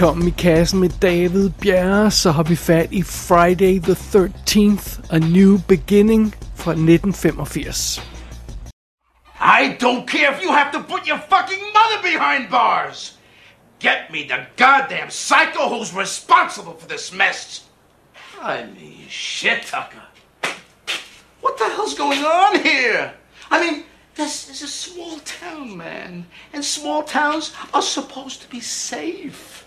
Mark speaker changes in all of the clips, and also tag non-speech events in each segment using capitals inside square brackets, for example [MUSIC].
Speaker 1: Velkommen i kassen med David Bjerre, så har vi fat i Friday the 13th, A New Beginning fra 1985.
Speaker 2: I don't care if you have to put your fucking mother behind bars. Get me the goddamn psycho who's responsible for this mess. I mean, shit, Tucker. What the hell's going on here? I mean, this is a small town, man. And small towns are supposed to be safe.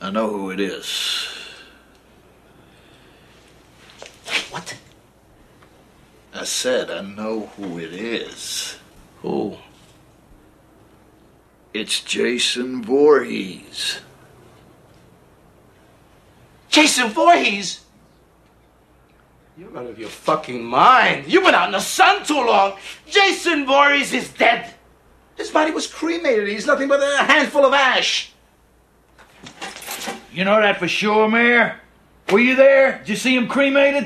Speaker 3: I know who it is.
Speaker 2: What?
Speaker 3: I said I know who it is.
Speaker 2: Who?
Speaker 3: It's Jason Voorhees.
Speaker 2: Jason Voorhees? You're out of your fucking mind. You've been out in the sun too long. Jason Voorhees is dead. His body was cremated. He's nothing but a handful of ash.
Speaker 4: You know that for sure, Mayor? Were you there? Did you see him cremated?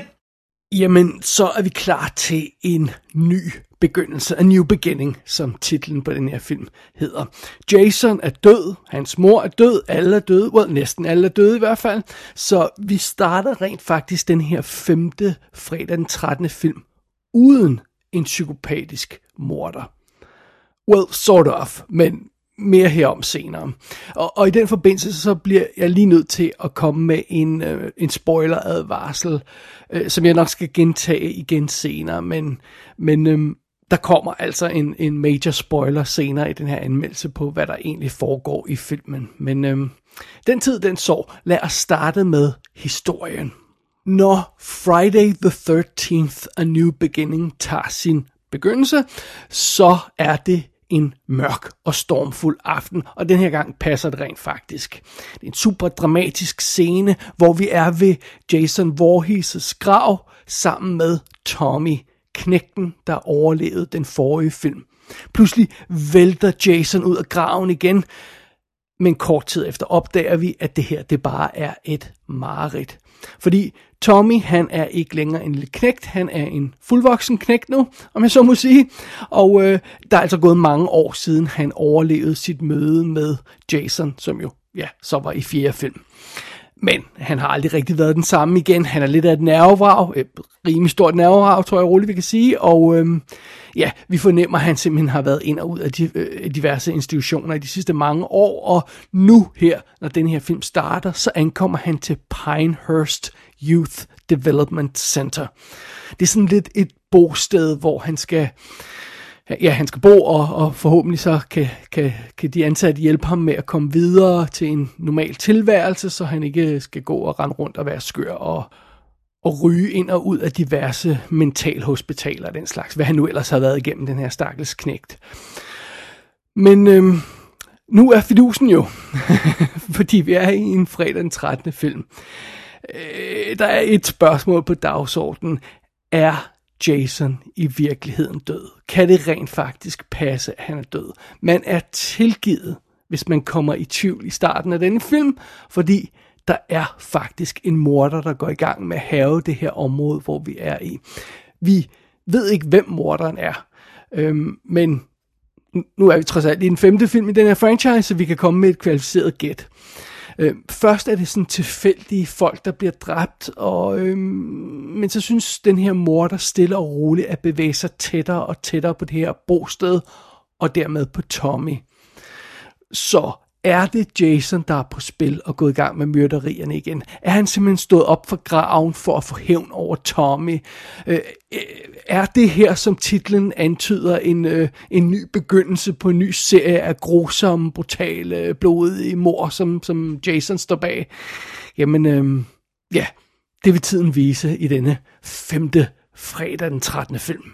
Speaker 1: Jamen, så er vi klar til en ny begyndelse, A New Beginning, som titlen på den her film hedder. Jason er død, hans mor er død, alle er døde, well, næsten alle er døde i hvert fald. Så vi starter rent faktisk den her femte fredag den 13. film, uden en psykopatisk morder. Well, sort of, men mere herom senere. Og, og i den forbindelse, så bliver jeg lige nødt til at komme med en, øh, en spoiler-advarsel, øh, som jeg nok skal gentage igen senere, men, men øh, der kommer altså en, en major spoiler senere i den her anmeldelse på, hvad der egentlig foregår i filmen. Men øh, den tid, den så, lad os starte med historien. Når Friday the 13th, A New Beginning, tager sin begyndelse, så er det en mørk og stormfuld aften, og den her gang passer det rent faktisk. Det er en super dramatisk scene, hvor vi er ved Jason Voorhees' grav sammen med Tommy, knægten, der overlevede den forrige film. Pludselig vælter Jason ud af graven igen, men kort tid efter opdager vi, at det her det bare er et mareridt. Fordi Tommy, han er ikke længere en lille knægt, han er en fuldvoksen knægt nu, om jeg så må sige. Og øh, der er altså gået mange år siden, han overlevede sit møde med Jason, som jo, ja, så var i fjerde film. Men han har aldrig rigtig været den samme igen. Han er lidt af et nervevrag, et rimelig stort nervevrag, tror jeg roligt, vi kan sige. Og øhm, ja, vi fornemmer, at han simpelthen har været ind og ud af de, øh, diverse institutioner i de sidste mange år. Og nu her, når den her film starter, så ankommer han til Pinehurst Youth Development Center. Det er sådan lidt et bosted, hvor han skal ja, han skal bo, og, og forhåbentlig så kan, kan, kan de ansatte hjælpe ham med at komme videre til en normal tilværelse, så han ikke skal gå og rende rundt og være skør og, og ryge ind og ud af diverse mentalhospitaler og den slags, hvad han nu ellers har været igennem den her stakkels knægt. Men øhm, nu er fidusen jo, [LAUGHS] fordi vi er i en fredag den 13. film. Øh, der er et spørgsmål på dagsordenen. Er Jason i virkeligheden død? Kan det rent faktisk passe, at han er død? Man er tilgivet, hvis man kommer i tvivl i starten af denne film, fordi der er faktisk en morder, der går i gang med at have det her område, hvor vi er i. Vi ved ikke, hvem morderen er, øhm, men nu er vi trods alt i den femte film i den her franchise, så vi kan komme med et kvalificeret gæt. Øh, først er det sådan tilfældige folk, der bliver dræbt, og, øh, men så synes den her morder stille og roligt at bevæge sig tættere og tættere på det her bosted, og dermed på Tommy. Så er det Jason, der er på spil og gået i gang med myrderierne igen? Er han simpelthen stået op for graven for at få hævn over Tommy? Øh, øh, er det her, som titlen antyder, en, øh, en ny begyndelse på en ny serie af grusomme, brutale, blodige mor, som, som Jason står bag? Jamen, øh, ja, det vil tiden vise i denne femte fredag den 13. film.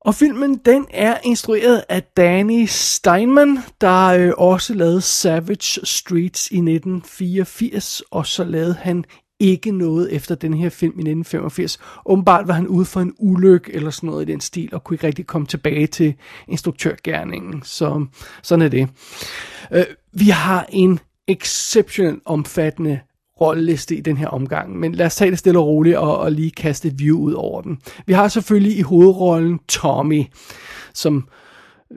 Speaker 1: Og filmen, den er instrueret af Danny Steinman, der øh, også lavede Savage Streets i 1984, og så lavede han ikke noget efter den her film i 1985. Åbenbart var han ude for en ulykke eller sådan noget i den stil, og kunne ikke rigtig komme tilbage til instruktørgærningen. Så sådan er det. Øh, vi har en exceptionelt omfattende rolleliste i den her omgang, men lad os tage det stille og roligt og, og lige kaste et view ud over den. Vi har selvfølgelig i hovedrollen Tommy, som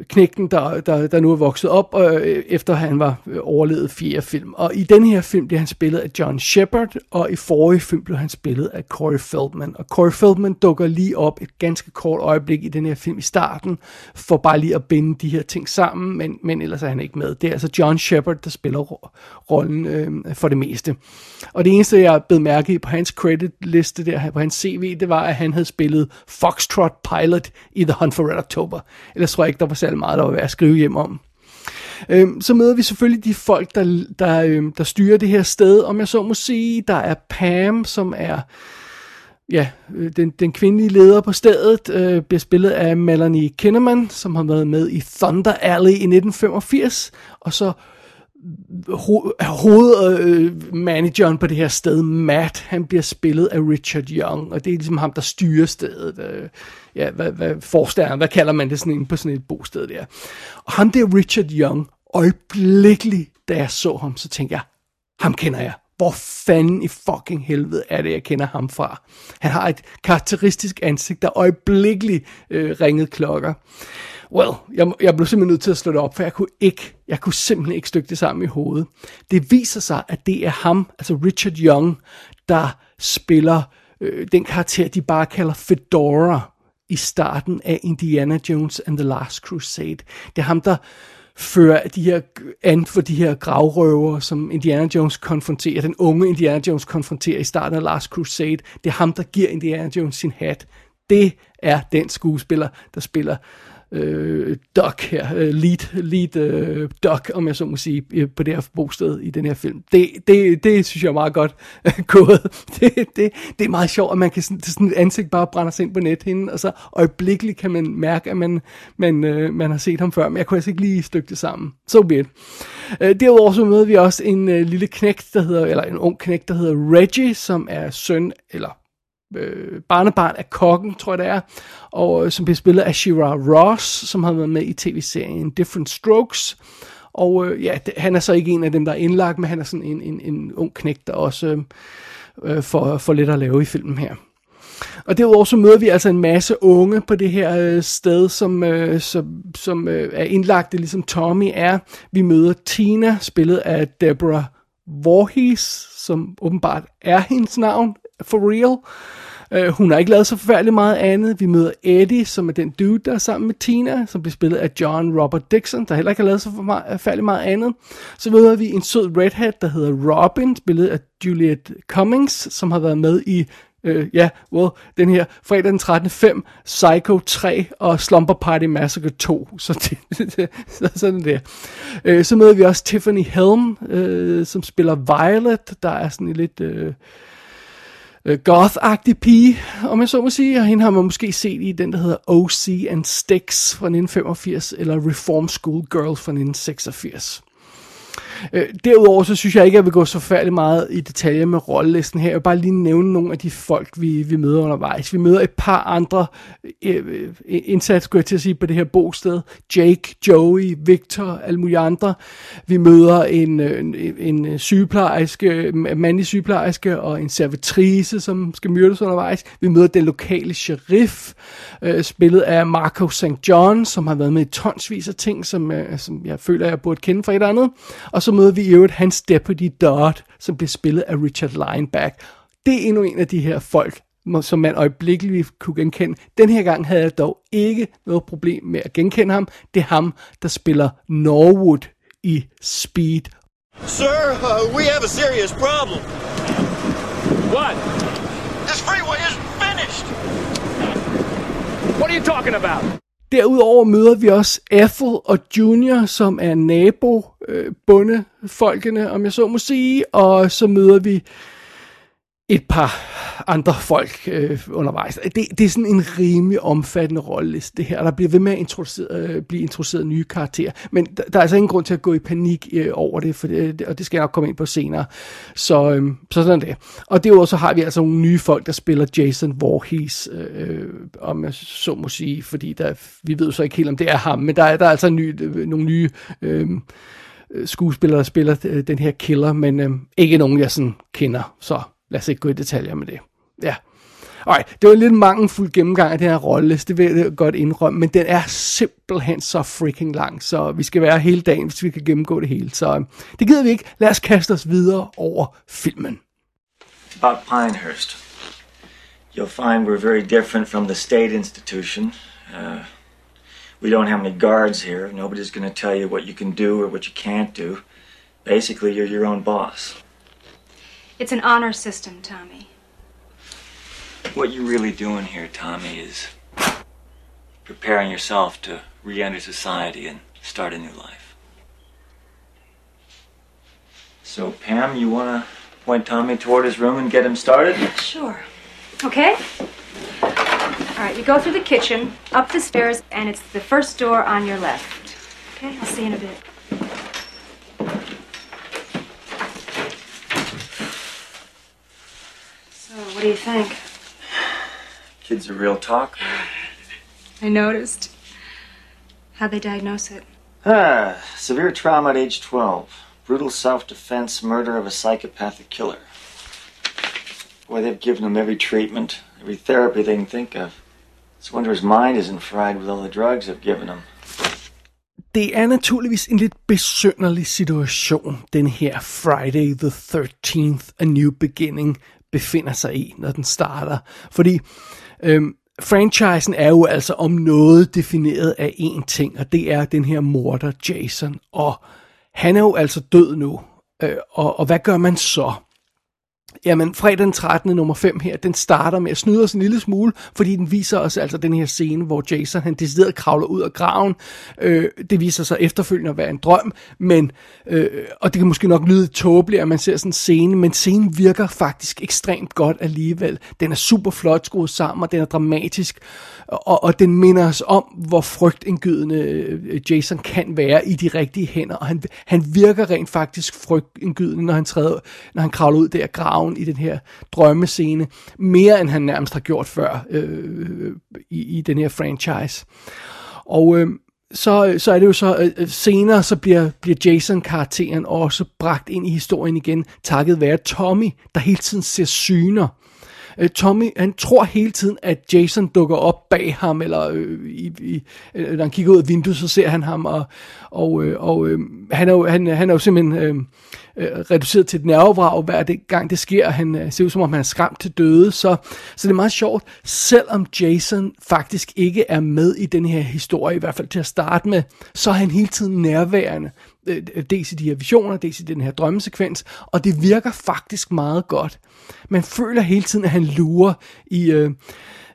Speaker 1: knægten, der, der, der nu er vokset op, øh, efter han var øh, overlevet fire film. Og i den her film blev han spillet af John Shepard, og i forrige film blev han spillet af Corey Feldman. Og Corey Feldman dukker lige op et ganske kort øjeblik i den her film i starten, for bare lige at binde de her ting sammen, men, men ellers er han ikke med. Det er altså John Shepard, der spiller rollen øh, for det meste. Og det eneste, jeg blev mærke i på hans creditliste der, på hans CV, det var, at han havde spillet Foxtrot Pilot i The Hunt for Red October. Ellers tror jeg ikke, der var særlig meget, der var værd at skrive hjem om. Øhm, så møder vi selvfølgelig de folk, der, der, øhm, der styrer det her sted. Om jeg så må sige, der er Pam, som er ja, øh, den, den kvindelige leder på stedet, øh, bliver spillet af Melanie Kinnaman, som har været med i Thunder Alley i 1985. Og så ho- hovedmanageren øh, på det her sted, Matt, han bliver spillet af Richard Young, og det er ligesom ham, der styrer stedet. Øh, ja, hvad, hvad forstærner, hvad kalder man det sådan en, på sådan et bosted der. Og ham der Richard Young, øjeblikkeligt, da jeg så ham, så tænkte jeg, ham kender jeg. Hvor fanden i fucking helvede er det, jeg kender ham fra? Han har et karakteristisk ansigt, der øjeblikkeligt øh, ringede klokker. Well, jeg, jeg blev simpelthen nødt til at slå det op, for jeg kunne ikke, jeg kunne simpelthen ikke stykke det sammen i hovedet. Det viser sig, at det er ham, altså Richard Young, der spiller øh, den karakter, de bare kalder Fedora i starten af Indiana Jones and the Last Crusade. Det er ham, der fører de her an for de her gravrøver, som Indiana Jones konfronterer, den unge Indiana Jones konfronterer i starten af Last Crusade. Det er ham, der giver Indiana Jones sin hat. Det er den skuespiller, der spiller øh, duck her, øh, lead, lead øh, duck, om jeg så må sige, på det her bosted i den her film. Det, det, det synes jeg er meget godt [LAUGHS] gået. Det, det, det er meget sjovt, at man kan sådan, sådan et ansigt bare brænder sig ind på nethinden, og så øjeblikkeligt kan man mærke, at man, man, øh, man har set ham før, men jeg kunne altså ikke lige stykke det sammen. Så so be it. Øh, derudover så møder vi også en øh, lille knægt, der hedder, eller en ung knægt, der hedder Reggie, som er søn, eller øh, barnebarn af kokken, tror jeg det er, og øh, som bliver spillet af Shira Ross, som har været med i tv-serien Different Strokes. Og øh, ja, det, han er så ikke en af dem, der er indlagt, men han er sådan en, en, en ung knægt, der også øh, får, får lidt at lave i filmen her. Og derudover så møder vi altså en masse unge på det her øh, sted, som, øh, som, som øh, er indlagte, ligesom Tommy er. Vi møder Tina, spillet af Deborah Voorhees, som åbenbart er hendes navn, for real. Uh, hun har ikke lavet så forfærdeligt meget andet. Vi møder Eddie, som er den dude, der er sammen med Tina, som bliver spillet af John Robert Dixon, der heller ikke har lavet så forfærdeligt meget andet. Så møder vi en sød redhead, der hedder Robin, spillet af Juliet Cummings, som har været med i Øh, ja, well, den her fredag den 13. 5, Psycho 3 og Slumber Party Massacre 2. Så det, [LAUGHS] det, så sådan der. Øh, så møder vi også Tiffany Helm, øh, som spiller Violet, der er sådan en lidt... Øh, øh, goth-agtig pige, om jeg så må sige, og hende har man måske set i den, der hedder O.C. and Sticks fra 1985, eller Reform School Girl fra 1986. Øh, derudover så synes jeg ikke, at jeg vil gå så færdig meget i detaljer med rollelisten her. Jeg vil bare lige nævne nogle af de folk, vi, vi møder undervejs. Vi møder et par andre øh, øh indsats, skulle jeg til at sige, på det her bosted. Jake, Joey, Victor, alle mulige andre. Vi møder en, øh, en, en sygeplejerske, mandlig sygeplejerske og en servitrice, som skal myrdes undervejs. Vi møder den lokale sheriff, øh, spillet af Marco St. John, som har været med i tonsvis af ting, som, øh, som jeg føler, jeg burde kende fra et andet. Og så møder vi i øvrigt hans deputy Dodd, som bliver spillet af Richard Lineback. Det er endnu en af de her folk, som man øjeblikkeligt kunne genkende. Den her gang havde jeg dog ikke noget problem med at genkende ham. Det er ham, der spiller Norwood i Speed.
Speaker 5: Sir, uh, we have a serious problem.
Speaker 6: What?
Speaker 5: This freeway isn't finished.
Speaker 6: What are you talking about?
Speaker 1: Derudover møder vi også Ethel og Junior, som er nabo øh, bundefolkene, om jeg så må sige, og så møder vi et par andre folk øh, undervejs. Det, det er sådan en rimelig omfattende rolleliste, det her. Der bliver ved med at introducere, øh, blive introduceret nye karakterer. Men der, der er altså ingen grund til at gå i panik øh, over det, for det, og det skal jeg nok komme ind på senere. Så, øh, så sådan det. Og derudover så har vi altså nogle nye folk, der spiller Jason Voorhees, øh, om jeg så må sige, fordi der, vi ved så ikke helt, om det er ham, men der, der er altså ny, øh, nogle nye... Øhm, øh, skuespillere, der spiller øh, den her killer, men øh, ikke nogen, jeg sådan kender. Så lad os ikke gå i detaljer med det. Ja. Alright, det var en lidt mangelfuld gennemgang af den her rolle, det vil jeg godt indrømme, men den er simpelthen så freaking lang, så vi skal være hele dagen, hvis vi kan gennemgå det hele. Så øhm, det gider vi ikke. Lad os kaste os videre over filmen.
Speaker 7: About Pinehurst. You'll find we're very different from the state institution. Uh, we don't have any guards here. Nobody's going to tell you what you can do or what you can't do. Basically, you're your own boss.
Speaker 8: It's an honor system, Tommy.
Speaker 7: What you're really doing here, Tommy, is preparing yourself to re enter society and start a new life. So, Pam, you want to point Tommy toward his room and get him started?
Speaker 8: Sure. Okay? All right, you go through the kitchen, up the stairs, and it's the first door on your left. Okay, I'll see you in a bit. So, what do you think?
Speaker 7: Kid's a real talk.
Speaker 8: I noticed. How'd they diagnose it?
Speaker 7: Ah, severe trauma at age 12. Brutal self defense, murder of a psychopathic killer. Boy, they've given him every treatment, every therapy they can think of. It's a wonder his mind isn't fried with all the drugs they've given him.
Speaker 1: Det er naturligvis en lidt besønderlig situation, den her Friday the 13th, A New Beginning, befinder sig i, når den starter. Fordi øhm, franchisen er jo altså om noget defineret af én ting, og det er den her morder Jason. Og han er jo altså død nu. Øh, og, og hvad gør man så? Jamen, fredag den 13. nummer 5 her, den starter med at snyde os en lille smule, fordi den viser os altså den her scene, hvor Jason han decideret kravler ud af graven. Øh, det viser sig efterfølgende at være en drøm, men, øh, og det kan måske nok lyde tåbeligt, at man ser sådan en scene, men scenen virker faktisk ekstremt godt alligevel. Den er super flot skruet sammen, og den er dramatisk, og, og den minder os om, hvor frygtindgydende øh, Jason kan være i de rigtige hænder, og han, han virker rent faktisk frygtindgydende, når han, træder, når han kravler ud der af graven i den her drømmescene, mere end han nærmest har gjort før øh, i, i den her franchise. Og øh, så, så er det jo så, øh, øh, senere så bliver, bliver Jason-karakteren også bragt ind i historien igen, takket være Tommy, der hele tiden ser syner. Øh, Tommy, han tror hele tiden, at Jason dukker op bag ham, eller øh, i, i, øh, når han kigger ud af vinduet, så ser han ham, og, og, øh, og øh, han, er jo, han, han er jo simpelthen øh, øh, reduceret til et nervevrag hver det gang det sker. Han øh, ser ud som om, han er skræmt til døde, så, så det er meget sjovt, selvom Jason faktisk ikke er med i den her historie, i hvert fald til at starte med, så er han hele tiden nærværende øh, dels i de her visioner, dels i den her drømmesekvens, og det virker faktisk meget godt. Man føler hele tiden, at han lurer i, øh,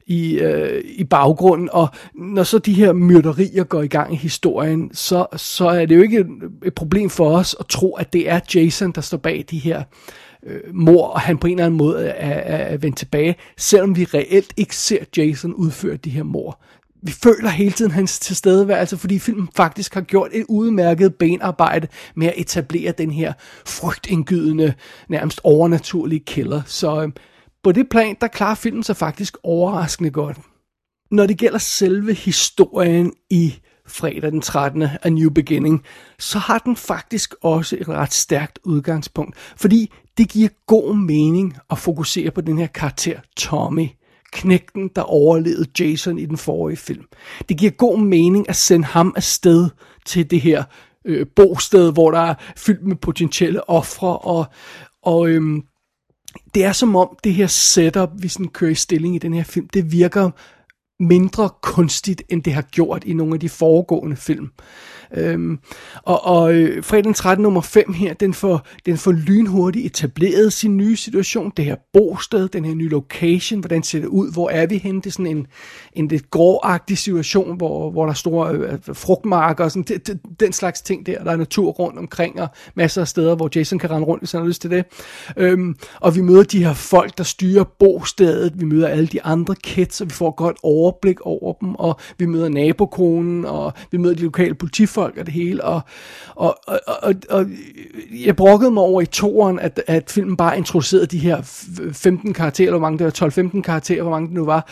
Speaker 1: i, øh, i baggrunden, og når så de her myrderier går i gang i historien, så, så er det jo ikke et problem for os at tro, at det er Jason, der står bag de her øh, mor, og han på en eller anden måde er, er, er vendt tilbage, selvom vi reelt ikke ser Jason udføre de her mor vi føler hele tiden hans tilstedeværelse, fordi filmen faktisk har gjort et udmærket benarbejde med at etablere den her frygtindgydende, nærmest overnaturlige killer. Så øh, på det plan, der klarer filmen sig faktisk overraskende godt. Når det gælder selve historien i fredag den 13. A New Beginning, så har den faktisk også et ret stærkt udgangspunkt, fordi det giver god mening at fokusere på den her karakter Tommy knægten, der overlevede Jason i den forrige film. Det giver god mening at sende ham afsted til det her øh, bosted, hvor der er fyldt med potentielle ofre, og, og øhm, det er som om det her setup, vi sådan kører i stilling i den her film, det virker mindre kunstigt, end det har gjort i nogle af de foregående film. Øhm, og og øh, fredag den 13. nummer 5 her, den får, den får lynhurtigt etableret sin nye situation, det her bosted, den her nye location, hvordan ser det ud, hvor er vi henne, det er sådan en, en lidt gråagtig situation, hvor, hvor der er store øh, frugtmarker og sådan, det, det, den slags ting der, der er natur rundt omkring, og masser af steder, hvor Jason kan rende rundt, hvis han har lyst til det. Øhm, og vi møder de her folk, der styrer bostedet, vi møder alle de andre kids, og vi får et godt overblik over dem, og vi møder nabokonen, og vi møder de lokale politifolk, folk og det hele, og, og, og, og, og jeg brokkede mig over i toeren, at, at filmen bare introducerede de her 15 karakterer, hvor mange det var, 12-15 karakterer, hvor mange det nu var,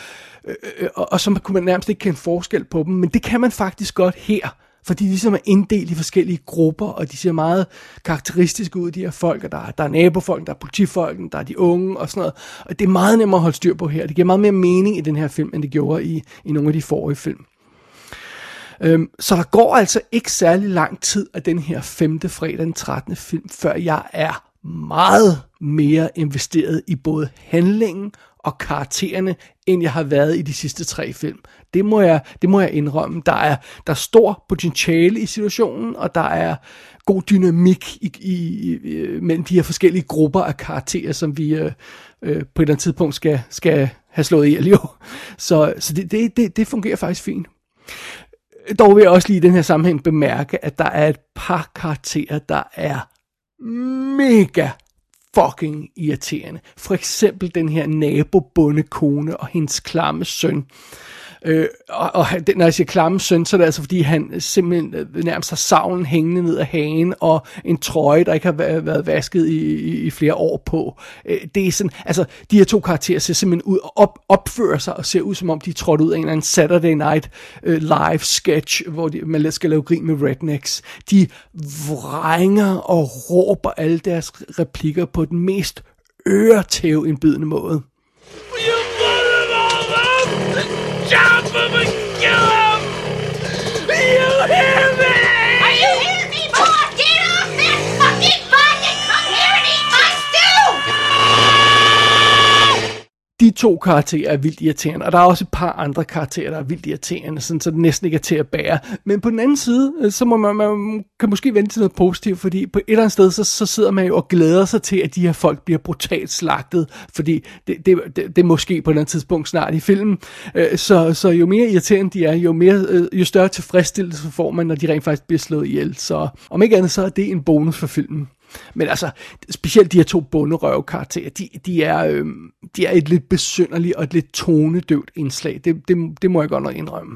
Speaker 1: øh, øh, og, og så kunne man nærmest ikke kende forskel på dem, men det kan man faktisk godt her, fordi de ligesom er inddelt i forskellige grupper, og de ser meget karakteristiske ud, de her folk, og der, er- der er nabofolk, der er politifolk, der er de unge og sådan noget. Og det er meget nemmere at holde styr på her. Det giver meget mere mening i den her film, end det gjorde i, i nogle af de forrige film. Øhm, så der går altså ikke særlig lang tid af den her femte fredag den 13. film, før jeg er meget mere investeret i både handlingen og karaktererne, end jeg har været i de sidste tre film. Det må jeg, det må jeg indrømme. Der er, der er stor potentiale i situationen, og der er god dynamik i, i, i, øh, mellem de her forskellige grupper af karakterer, som vi øh, øh, på et eller andet tidspunkt skal, skal have slået ihjel. Jo. Så, så det, det, det, det fungerer faktisk fint. Dog vil jeg også lige i den her sammenhæng bemærke, at der er et par karakterer, der er mega fucking irriterende. For eksempel den her nabobundekone og hendes klamme søn. Øh, Øh, og, og han- når jeg siger klamme søn, så er det altså fordi, han simpelthen øh, nærmest har savlen hængende ned af hagen, og en trøje, der ikke har været, været vasket i, i, i flere år på. Øh, det er sådan, altså, de her to karakterer ser simpelthen ud og op, opfører sig og ser ud, som om de er trådt ud af en eller anden Saturday Night øh, live sketch, hvor de, man skal lave grin med rednecks. De vrænger og råber alle deres replikker på den mest øretævindbydende måde.
Speaker 6: Chop him and kill him! You hear
Speaker 1: to karakterer er vildt irriterende, og der er også et par andre karakterer, der er vildt irriterende, sådan, så det næsten ikke er til at bære. Men på den anden side, øh, så må man, man kan måske vente til noget positivt, fordi på et eller andet sted, så, så sidder man jo og glæder sig til, at de her folk bliver brutalt slagtet, fordi det, det, det, det er måske på et eller andet tidspunkt snart i filmen. Øh, så, så jo mere irriterende de er, jo, mere, øh, jo større tilfredsstillelse får man, når de rent faktisk bliver slået ihjel. Så om ikke andet, så er det en bonus for filmen. Men altså, specielt de her to bunderøvkarakterer, de, de, er, øh, de er et lidt besynderligt og et lidt tonedøvt indslag. Det, det, det må jeg godt nok indrømme.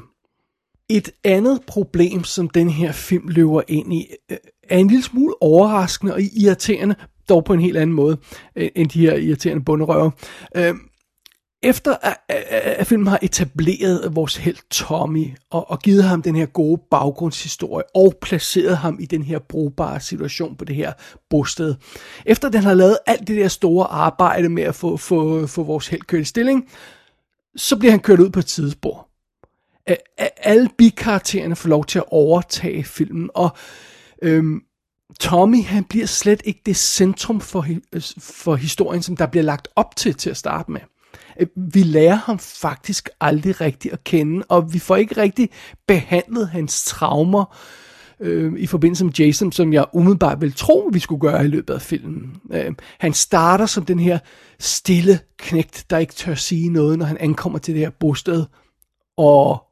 Speaker 1: Et andet problem, som den her film løber ind i, øh, er en lille smule overraskende og irriterende, dog på en helt anden måde, øh, end de her irriterende bunderøver. Øh, efter at, at, at filmen har etableret vores held Tommy og, og givet ham den her gode baggrundshistorie og placeret ham i den her brugbare situation på det her bosted. Efter den har lavet alt det der store arbejde med at få, få, få vores held kørt i stilling, så bliver han kørt ud på et sidespor. Alle bikaraktererne får lov til at overtage filmen, og øhm, Tommy han bliver slet ikke det centrum for, for historien, som der bliver lagt op til til at starte med. Øh, vi lærer ham faktisk aldrig rigtigt at kende, og vi får ikke rigtig behandlet hans traumer øh, i forbindelse med Jason, som jeg umiddelbart vil tro, vi skulle gøre i løbet af filmen. Øh, han starter som den her stille knægt, der ikke tør sige noget, når han ankommer til det her bosted, og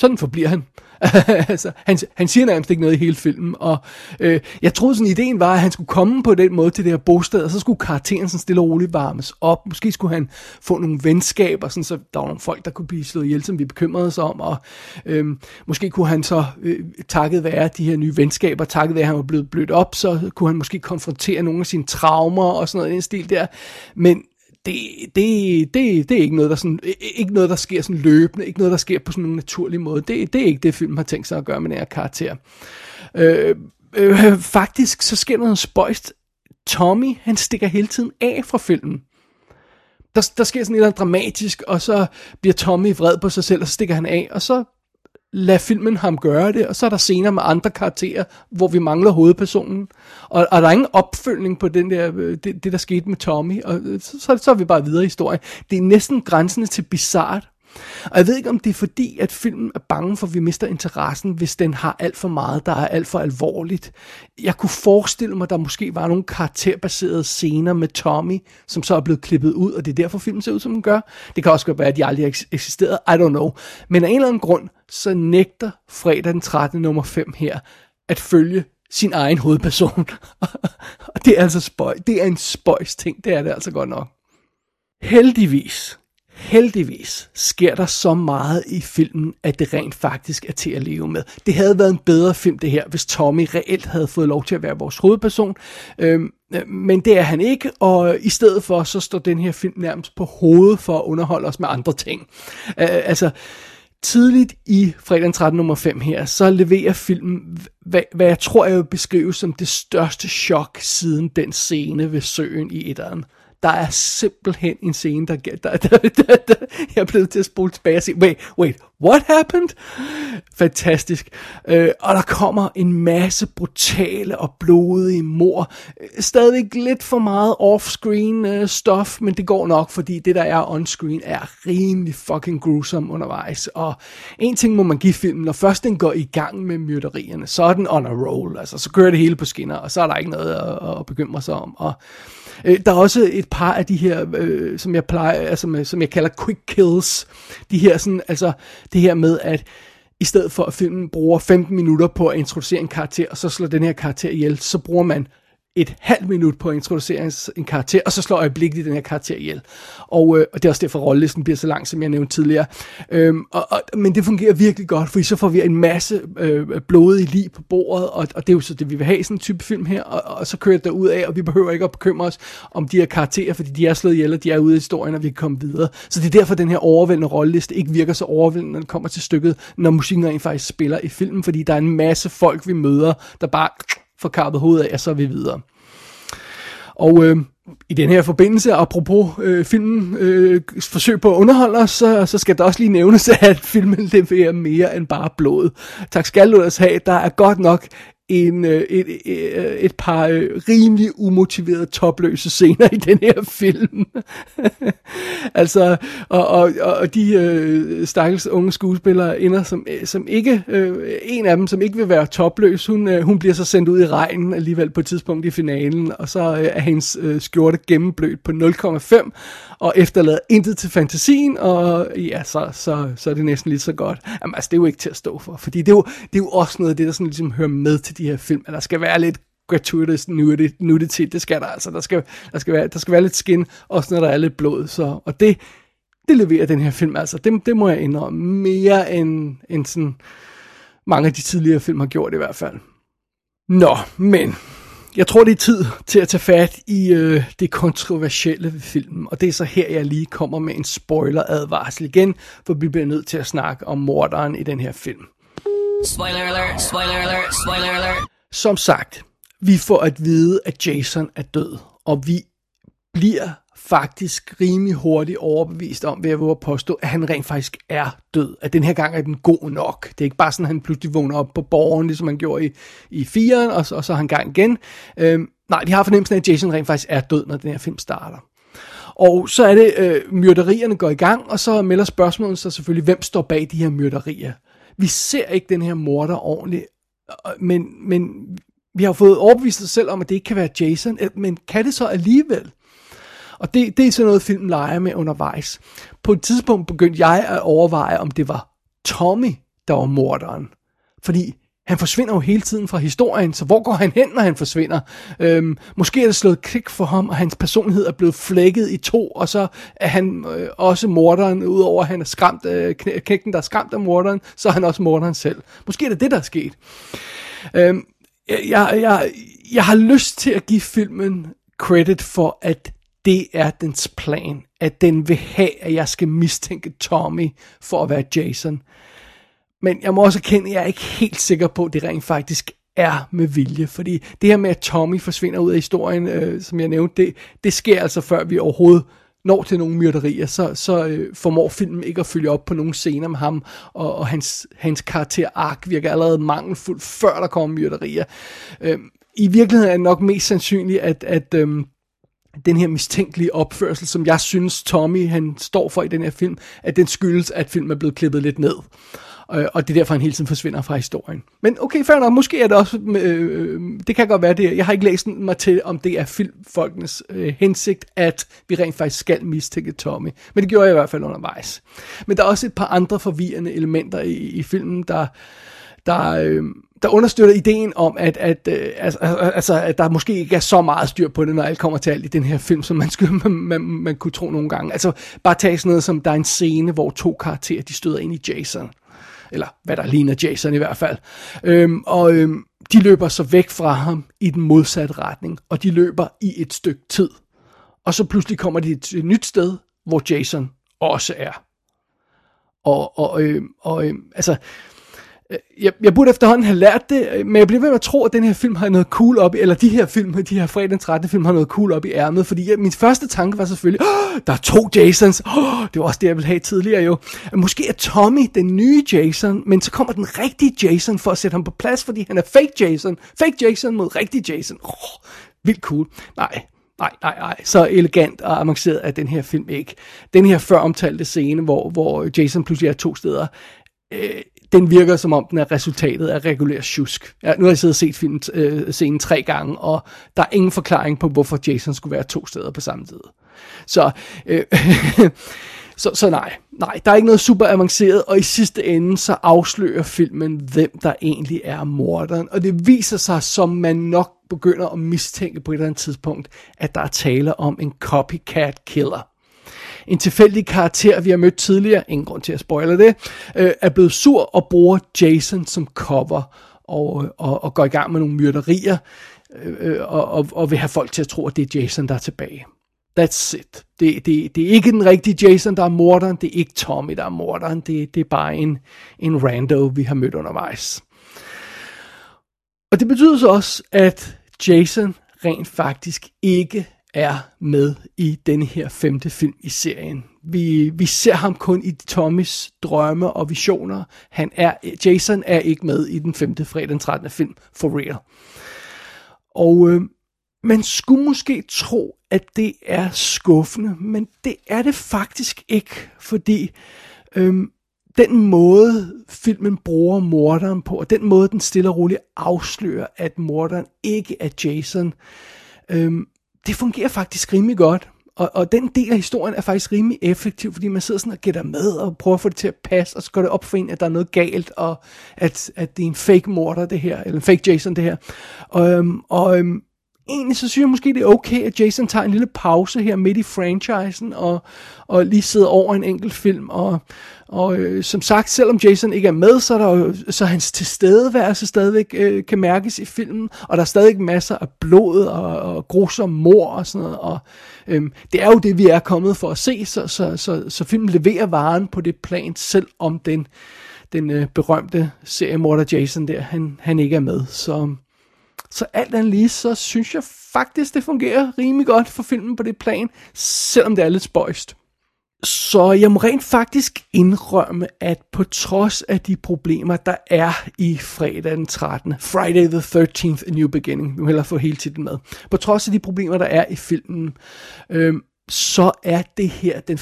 Speaker 1: sådan forbliver han. [LAUGHS] altså, han. Han siger nærmest ikke noget i hele filmen, og øh, jeg troede sådan, ideen var, at han skulle komme på den måde til det her bosted, og så skulle karakteren sådan stille og roligt varmes op. Måske skulle han få nogle venskaber, sådan, så der var nogle folk, der kunne blive slået ihjel, som vi bekymrede os om, og øh, måske kunne han så, øh, takket være de her nye venskaber, takket være, at han var blevet blødt op, så kunne han måske konfrontere nogle af sine traumer og sådan noget i den stil der. Men det, det, det, det er ikke noget, der sådan, ikke noget, der sker sådan løbende, ikke noget, der sker på sådan en naturlig måde. Det, det er ikke det, film har tænkt sig at gøre med den her karakter. Øh, øh, faktisk, så sker der noget spøjst. Tommy, han stikker hele tiden af fra filmen. Der, der sker sådan et eller andet dramatisk, og så bliver Tommy vred på sig selv, og så stikker han af, og så lad filmen ham gøre det, og så er der scener med andre karakterer, hvor vi mangler hovedpersonen, og, og der er ingen opfølgning på den der, øh, det, det der skete med Tommy, og så, så, så er vi bare videre i historien. Det er næsten grænsende til bizart, og jeg ved ikke, om det er fordi, at filmen er bange for, at vi mister interessen, hvis den har alt for meget, der er alt for alvorligt. Jeg kunne forestille mig, at der måske var nogle karakterbaserede scener med Tommy, som så er blevet klippet ud, og det er derfor filmen ser ud, som den gør. Det kan også godt være, at de aldrig eks- eksisteret, I don't know. Men af en eller anden grund, så nægter fredag den 13. nummer 5 her, at følge sin egen hovedperson. [LAUGHS] og det er altså spøj. Det er en spøjs ting, det er det altså godt nok. Heldigvis, heldigvis sker der så meget i filmen, at det rent faktisk er til at leve med. Det havde været en bedre film det her, hvis Tommy reelt havde fået lov til at være vores hovedperson. Øhm, øh, men det er han ikke, og i stedet for, så står den her film nærmest på hovedet for at underholde os med andre ting. Øh, altså, tidligt i fredag 13. nummer 5 her, så leverer filmen, hvad, hvad jeg tror, jeg vil beskrive som det største chok siden den scene ved søen i etteren. Der er simpelthen en scene, der, der, der, der, der, der jeg er blevet til at spole tilbage og sige, wait, wait, what happened? Fantastisk. Øh, og der kommer en masse brutale og blodige mor. Stadig lidt for meget off-screen øh, stuff, men det går nok, fordi det der er on-screen er rimelig fucking gruesome undervejs. Og en ting må man give filmen, når først den går i gang med myrderierne, så er den on a roll. Altså, så kører det hele på skinner, og så er der ikke noget at, at bekymre sig om. Og Øh, der er også et par af de her, øh, som jeg plejer, altså, som jeg kalder quick kills. De her sådan, altså det her med, at i stedet for at filmen bruger 15 minutter på at introducere en karakter, og så slår den her karakter ihjel, så bruger man et halvt minut på at introducere en, karakter, og så slår øjeblikkeligt den her karakter ihjel. Og, øh, og det er også derfor, at rollelisten bliver så lang, som jeg nævnte tidligere. Øhm, og, og, men det fungerer virkelig godt, for så får vi en masse øh, blodige lig på bordet, og, og det er jo så det, vi vil have i sådan en type film her, og, og så kører det ud af, og vi behøver ikke at bekymre os om de her karakterer, fordi de er slået ihjel, og de er ude i historien, og vi kan komme videre. Så det er derfor, den her overvældende rolleliste ikke virker så overvældende, når det kommer til stykket, når musikken rent faktisk spiller i filmen, fordi der er en masse folk, vi møder, der bare får kappet hovedet af, og så er vi videre. Og øh, i den her forbindelse, apropos øh, filmen øh, forsøg på at underholde os, så, så skal der også lige nævnes, [LAUGHS] at filmen leverer mere end bare blod. Tak skal du have, der er godt nok en, øh, et, et, et par øh, rimelig umotiverede topløse scener i den her film. [LAUGHS] altså, og, og, og de øh, stakkels unge skuespillere ender som, øh, som ikke, øh, en af dem, som ikke vil være topløs, hun, øh, hun bliver så sendt ud i regnen alligevel på et tidspunkt i finalen, og så øh, er hendes øh, skjorte gennemblødt på 0,5, og efterlader intet til fantasien, og ja, så, så, så er det næsten lige så godt. Jamen, altså, det er jo ikke til at stå for, fordi det er jo, det er jo også noget af det, der sådan ligesom hører med til de her film, at der skal være lidt gratuitous nudity, det skal der altså. Der skal, der skal, være, der skal være lidt skin, også når der er lidt blod. Så, og det, det leverer den her film altså. Det, det må jeg indrømme mere end, end sådan mange af de tidligere film har gjort i hvert fald. Nå, men jeg tror, det er tid til at tage fat i øh, det kontroversielle ved filmen, og det er så her, jeg lige kommer med en spoiler-advarsel igen, for vi bliver nødt til at snakke om morderen i den her film. Spoiler alert, spoiler alert, spoiler alert. Som sagt, vi får at vide, at Jason er død, og vi bliver faktisk rimelig hurtigt overbevist om, ved at påstå, at han rent faktisk er død. At den her gang er den god nok. Det er ikke bare sådan, at han pludselig vågner op på borgen, ligesom han gjorde i, i firen, og, og så er han gang igen. Øhm, nej, de har fornemmelsen af, at Jason rent faktisk er død, når den her film starter. Og så er det, øh, myrderierne går i gang, og så melder spørgsmålet sig selvfølgelig, hvem står bag de her myrderier? Vi ser ikke den her morder ordentligt, men, men vi har fået overbevist os selv om, at det ikke kan være Jason, men kan det så alligevel? Og det, det er sådan noget, filmen leger med undervejs. På et tidspunkt begyndte jeg at overveje, om det var Tommy, der var morderen. Fordi han forsvinder jo hele tiden fra historien, så hvor går han hen, når han forsvinder? Øhm, måske er det slået klik for ham, og hans personlighed er blevet flækket i to, og så er han øh, også morderen, udover at han er skræmt, øh, knækken, der er skræmt af morderen, så er han også morderen selv. Måske er det det, der er sket. Øhm, jeg, jeg, jeg har lyst til at give filmen credit for, at det er dens plan, at den vil have, at jeg skal mistænke Tommy for at være Jason. Men jeg må også erkende, at jeg er ikke helt sikker på, at det rent faktisk er med vilje, fordi det her med, at Tommy forsvinder ud af historien, øh, som jeg nævnte, det, det sker altså før vi overhovedet når til nogle myrderier, så, så øh, formår filmen ikke at følge op på nogle scener med ham, og, og hans, hans karakter ark virker allerede mangelfuldt, før der kommer myrderier. Øh, I virkeligheden er det nok mest sandsynligt, at, at øh, den her mistænkelige opførsel, som jeg synes Tommy han står for i den her film, at den skyldes, at filmen er blevet klippet lidt ned. Øh, og det er derfor, han hele tiden forsvinder fra historien. Men okay, fair nok, måske er det også, øh, øh det kan godt være det. Jeg har ikke læst mig til, om det er filmfolkenes øh, hensigt, at vi rent faktisk skal mistænke Tommy. Men det gjorde jeg i hvert fald undervejs. Men der er også et par andre forvirrende elementer i, i filmen, der, der, øh, der understøtter ideen om, at, at, øh, altså, altså, at der måske ikke er så meget styr på det, når alt kommer til alt i den her film, som man, skulle, [LAUGHS] man, man, man kunne tro nogle gange. Altså bare tage sådan noget som, der er en scene, hvor to karakterer, de støder ind i Jason. Eller hvad der ligner Jason i hvert fald. Øhm, og øhm, de løber så væk fra ham i den modsatte retning, og de løber i et stykke tid. Og så pludselig kommer de til et nyt sted, hvor Jason også er. Og, og, øh, og øh, altså, Øh, jeg, jeg burde efterhånden have lært det, øh, men jeg bliver ved med at tro, at den her film har noget cool op i, eller de her film, de her fredag den 13. film har noget cool op i ærmet, fordi jeg, min første tanke var selvfølgelig, oh, der er to Jasons, oh, det var også det, jeg ville have tidligere jo. Måske er Tommy den nye Jason, men så kommer den rigtige Jason for at sætte ham på plads, fordi han er fake Jason. Fake Jason mod rigtig Jason. Oh, vildt cool. Nej, Nej, nej, nej. Så elegant og avanceret er den her film ikke. Den her før omtalte scene, hvor, hvor Jason pludselig er to steder, øh, den virker som om den er resultatet af regulær tjusk. Ja, nu har jeg siddet og set filmen, øh, scenen tre gange, og der er ingen forklaring på, hvorfor Jason skulle være to steder på samme tid. Så, øh, [LAUGHS] så, så nej, nej, der er ikke noget super avanceret, og i sidste ende så afslører filmen, hvem der egentlig er morderen. Og det viser sig, som man nok begynder at mistænke på et eller andet tidspunkt, at der er tale om en copycat killer. En tilfældig karakter, vi har mødt tidligere, ingen grund til at spoile det, øh, er blevet sur og bruger Jason som cover og, og, og går i gang med nogle myrderier øh, øh, og, og, og vil have folk til at tro, at det er Jason, der er tilbage. That's it. Det, det, det er ikke den rigtige Jason, der er morderen. Det er ikke Tommy, der er morderen. Det, det er bare en, en rando, vi har mødt undervejs. Og det betyder så også, at Jason rent faktisk ikke er med i denne her femte film i serien. Vi, vi ser ham kun i Tommys drømme og visioner. Han er, Jason er ikke med i den femte fredag den 13. film, for real. Og øh, man skulle måske tro, at det er skuffende, men det er det faktisk ikke, fordi øh, den måde filmen bruger morderen på, og den måde den stille og roligt afslører, at morderen ikke er Jason, øh, det fungerer faktisk rimelig godt. Og, og den del af historien er faktisk rimelig effektiv, fordi man sidder sådan og gætter med og prøver at få det til at passe, og så går det op for en, at der er noget galt, og at, at det er en fake morder det her, eller en fake Jason det her. Og, øhm, og øhm, egentlig så synes jeg måske, det er okay, at Jason tager en lille pause her midt i franchisen, og, og lige sidder over en enkelt film. Og, og øh, som sagt, selvom Jason ikke er med, så er, der jo, så hans tilstedeværelse stadigvæk øh, kan mærkes i filmen, og der er stadig masser af blod og, og grusomme mor og sådan noget. Og, øh, det er jo det, vi er kommet for at se, så, så, så, så filmen leverer varen på det plan, selv om den, den øh, berømte seriemorder Jason der, han, han ikke er med. Så så alt andet lige, så synes jeg faktisk, det fungerer rimelig godt for filmen på det plan, selvom det er lidt spøjst. Så jeg må rent faktisk indrømme, at på trods af de problemer, der er i fredag den 13. Friday the 13th, A New Beginning, nu hellere få hele titlen med. På trods af de problemer, der er i filmen, øh, så er det her den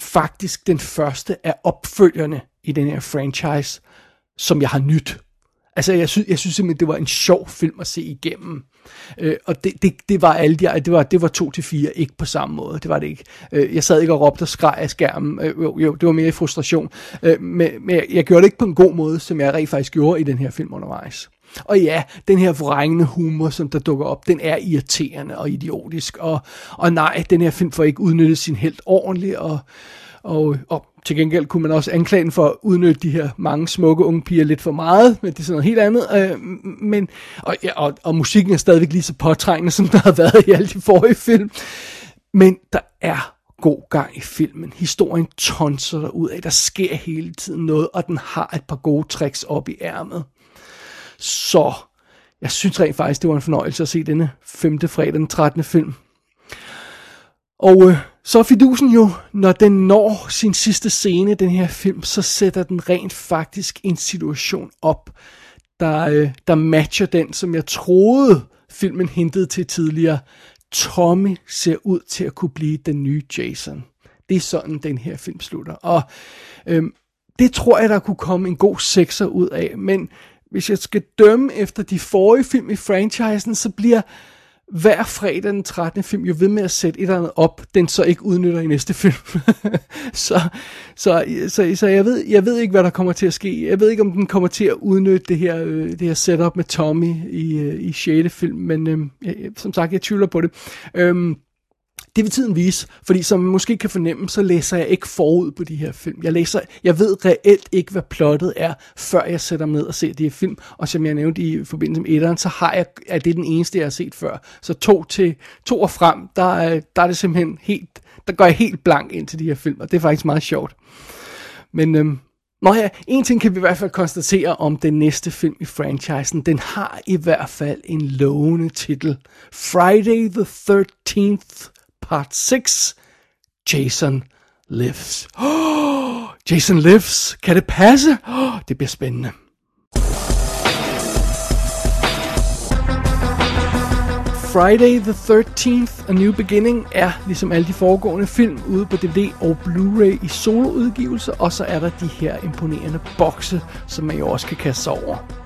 Speaker 1: faktisk den første af opfølgerne i den her franchise, som jeg har nyt. Altså, jeg synes, jeg synes simpelthen, det var en sjov film at se igennem. Øh, og det, det, det var alle de, det var, det var to til fire, ikke på samme måde. Det var det ikke. Øh, jeg sad ikke og råbte og skreg af skærmen. Øh, jo, jo, det var mere i frustration. Øh, men, men jeg, jeg gjorde det ikke på en god måde, som jeg rent faktisk gjorde i den her film undervejs. Og ja, den her vrængende humor, som der dukker op, den er irriterende og idiotisk. Og, og nej, den her film får ikke udnyttet sin helt ordentligt. Og, og, og til gengæld kunne man også anklage den for at udnytte de her mange smukke unge piger lidt for meget, men det er sådan noget helt andet. Øh, men, og, ja, og, og musikken er stadigvæk lige så påtrængende, som der har været i alle de forrige film. Men der er god gang i filmen. Historien tonser der ud af. Der sker hele tiden noget, og den har et par gode tricks op i ærmet. Så jeg synes rent faktisk, det var en fornøjelse at se denne femte fredag den 13. film. Og øh, så er fidusen jo, når den når sin sidste scene, den her film, så sætter den rent faktisk en situation op, der, øh, der matcher den, som jeg troede filmen hintede til tidligere. Tommy ser ud til at kunne blive den nye Jason. Det er sådan, den her film slutter. Og øhm, det tror jeg, der kunne komme en god sekser ud af, men hvis jeg skal dømme efter de forrige film i franchisen, så bliver hver fredag den 13. film jo ved med at sætte et eller andet op, den så ikke udnytter i næste [LAUGHS] film. så, så, så, så jeg, ved, jeg ved ikke, hvad der kommer til at ske. Jeg ved ikke, om den kommer til at udnytte det her, øh, det her setup med Tommy i, øh, i 6. film, men øh, jeg, som sagt, jeg tvivler på det. Øh, det vil tiden vise, fordi som man måske kan fornemme, så læser jeg ikke forud på de her film. Jeg læser, jeg ved reelt ikke, hvad plottet er, før jeg sætter mig ned og ser de her film. Og som jeg nævnte i forbindelse med etteren, så har jeg, er det den eneste, jeg har set før. Så to til to og frem, der, der er det simpelthen helt, der går jeg helt blank ind til de her film, og det er faktisk meget sjovt. Men øhm, Nå ja, en ting kan vi i hvert fald konstatere om den næste film i franchisen. Den har i hvert fald en lovende titel. Friday the 13th Part 6. Jason Lives. Oh, [GASPS] Jason Lives. Kan det passe? Oh, [GASPS] det bliver spændende. Friday the 13th A New Beginning er, ligesom alle de foregående film, ude på DVD og Blu-ray i soloudgivelse, og så er der de her imponerende bokse, som man jo også kan kaste sig over.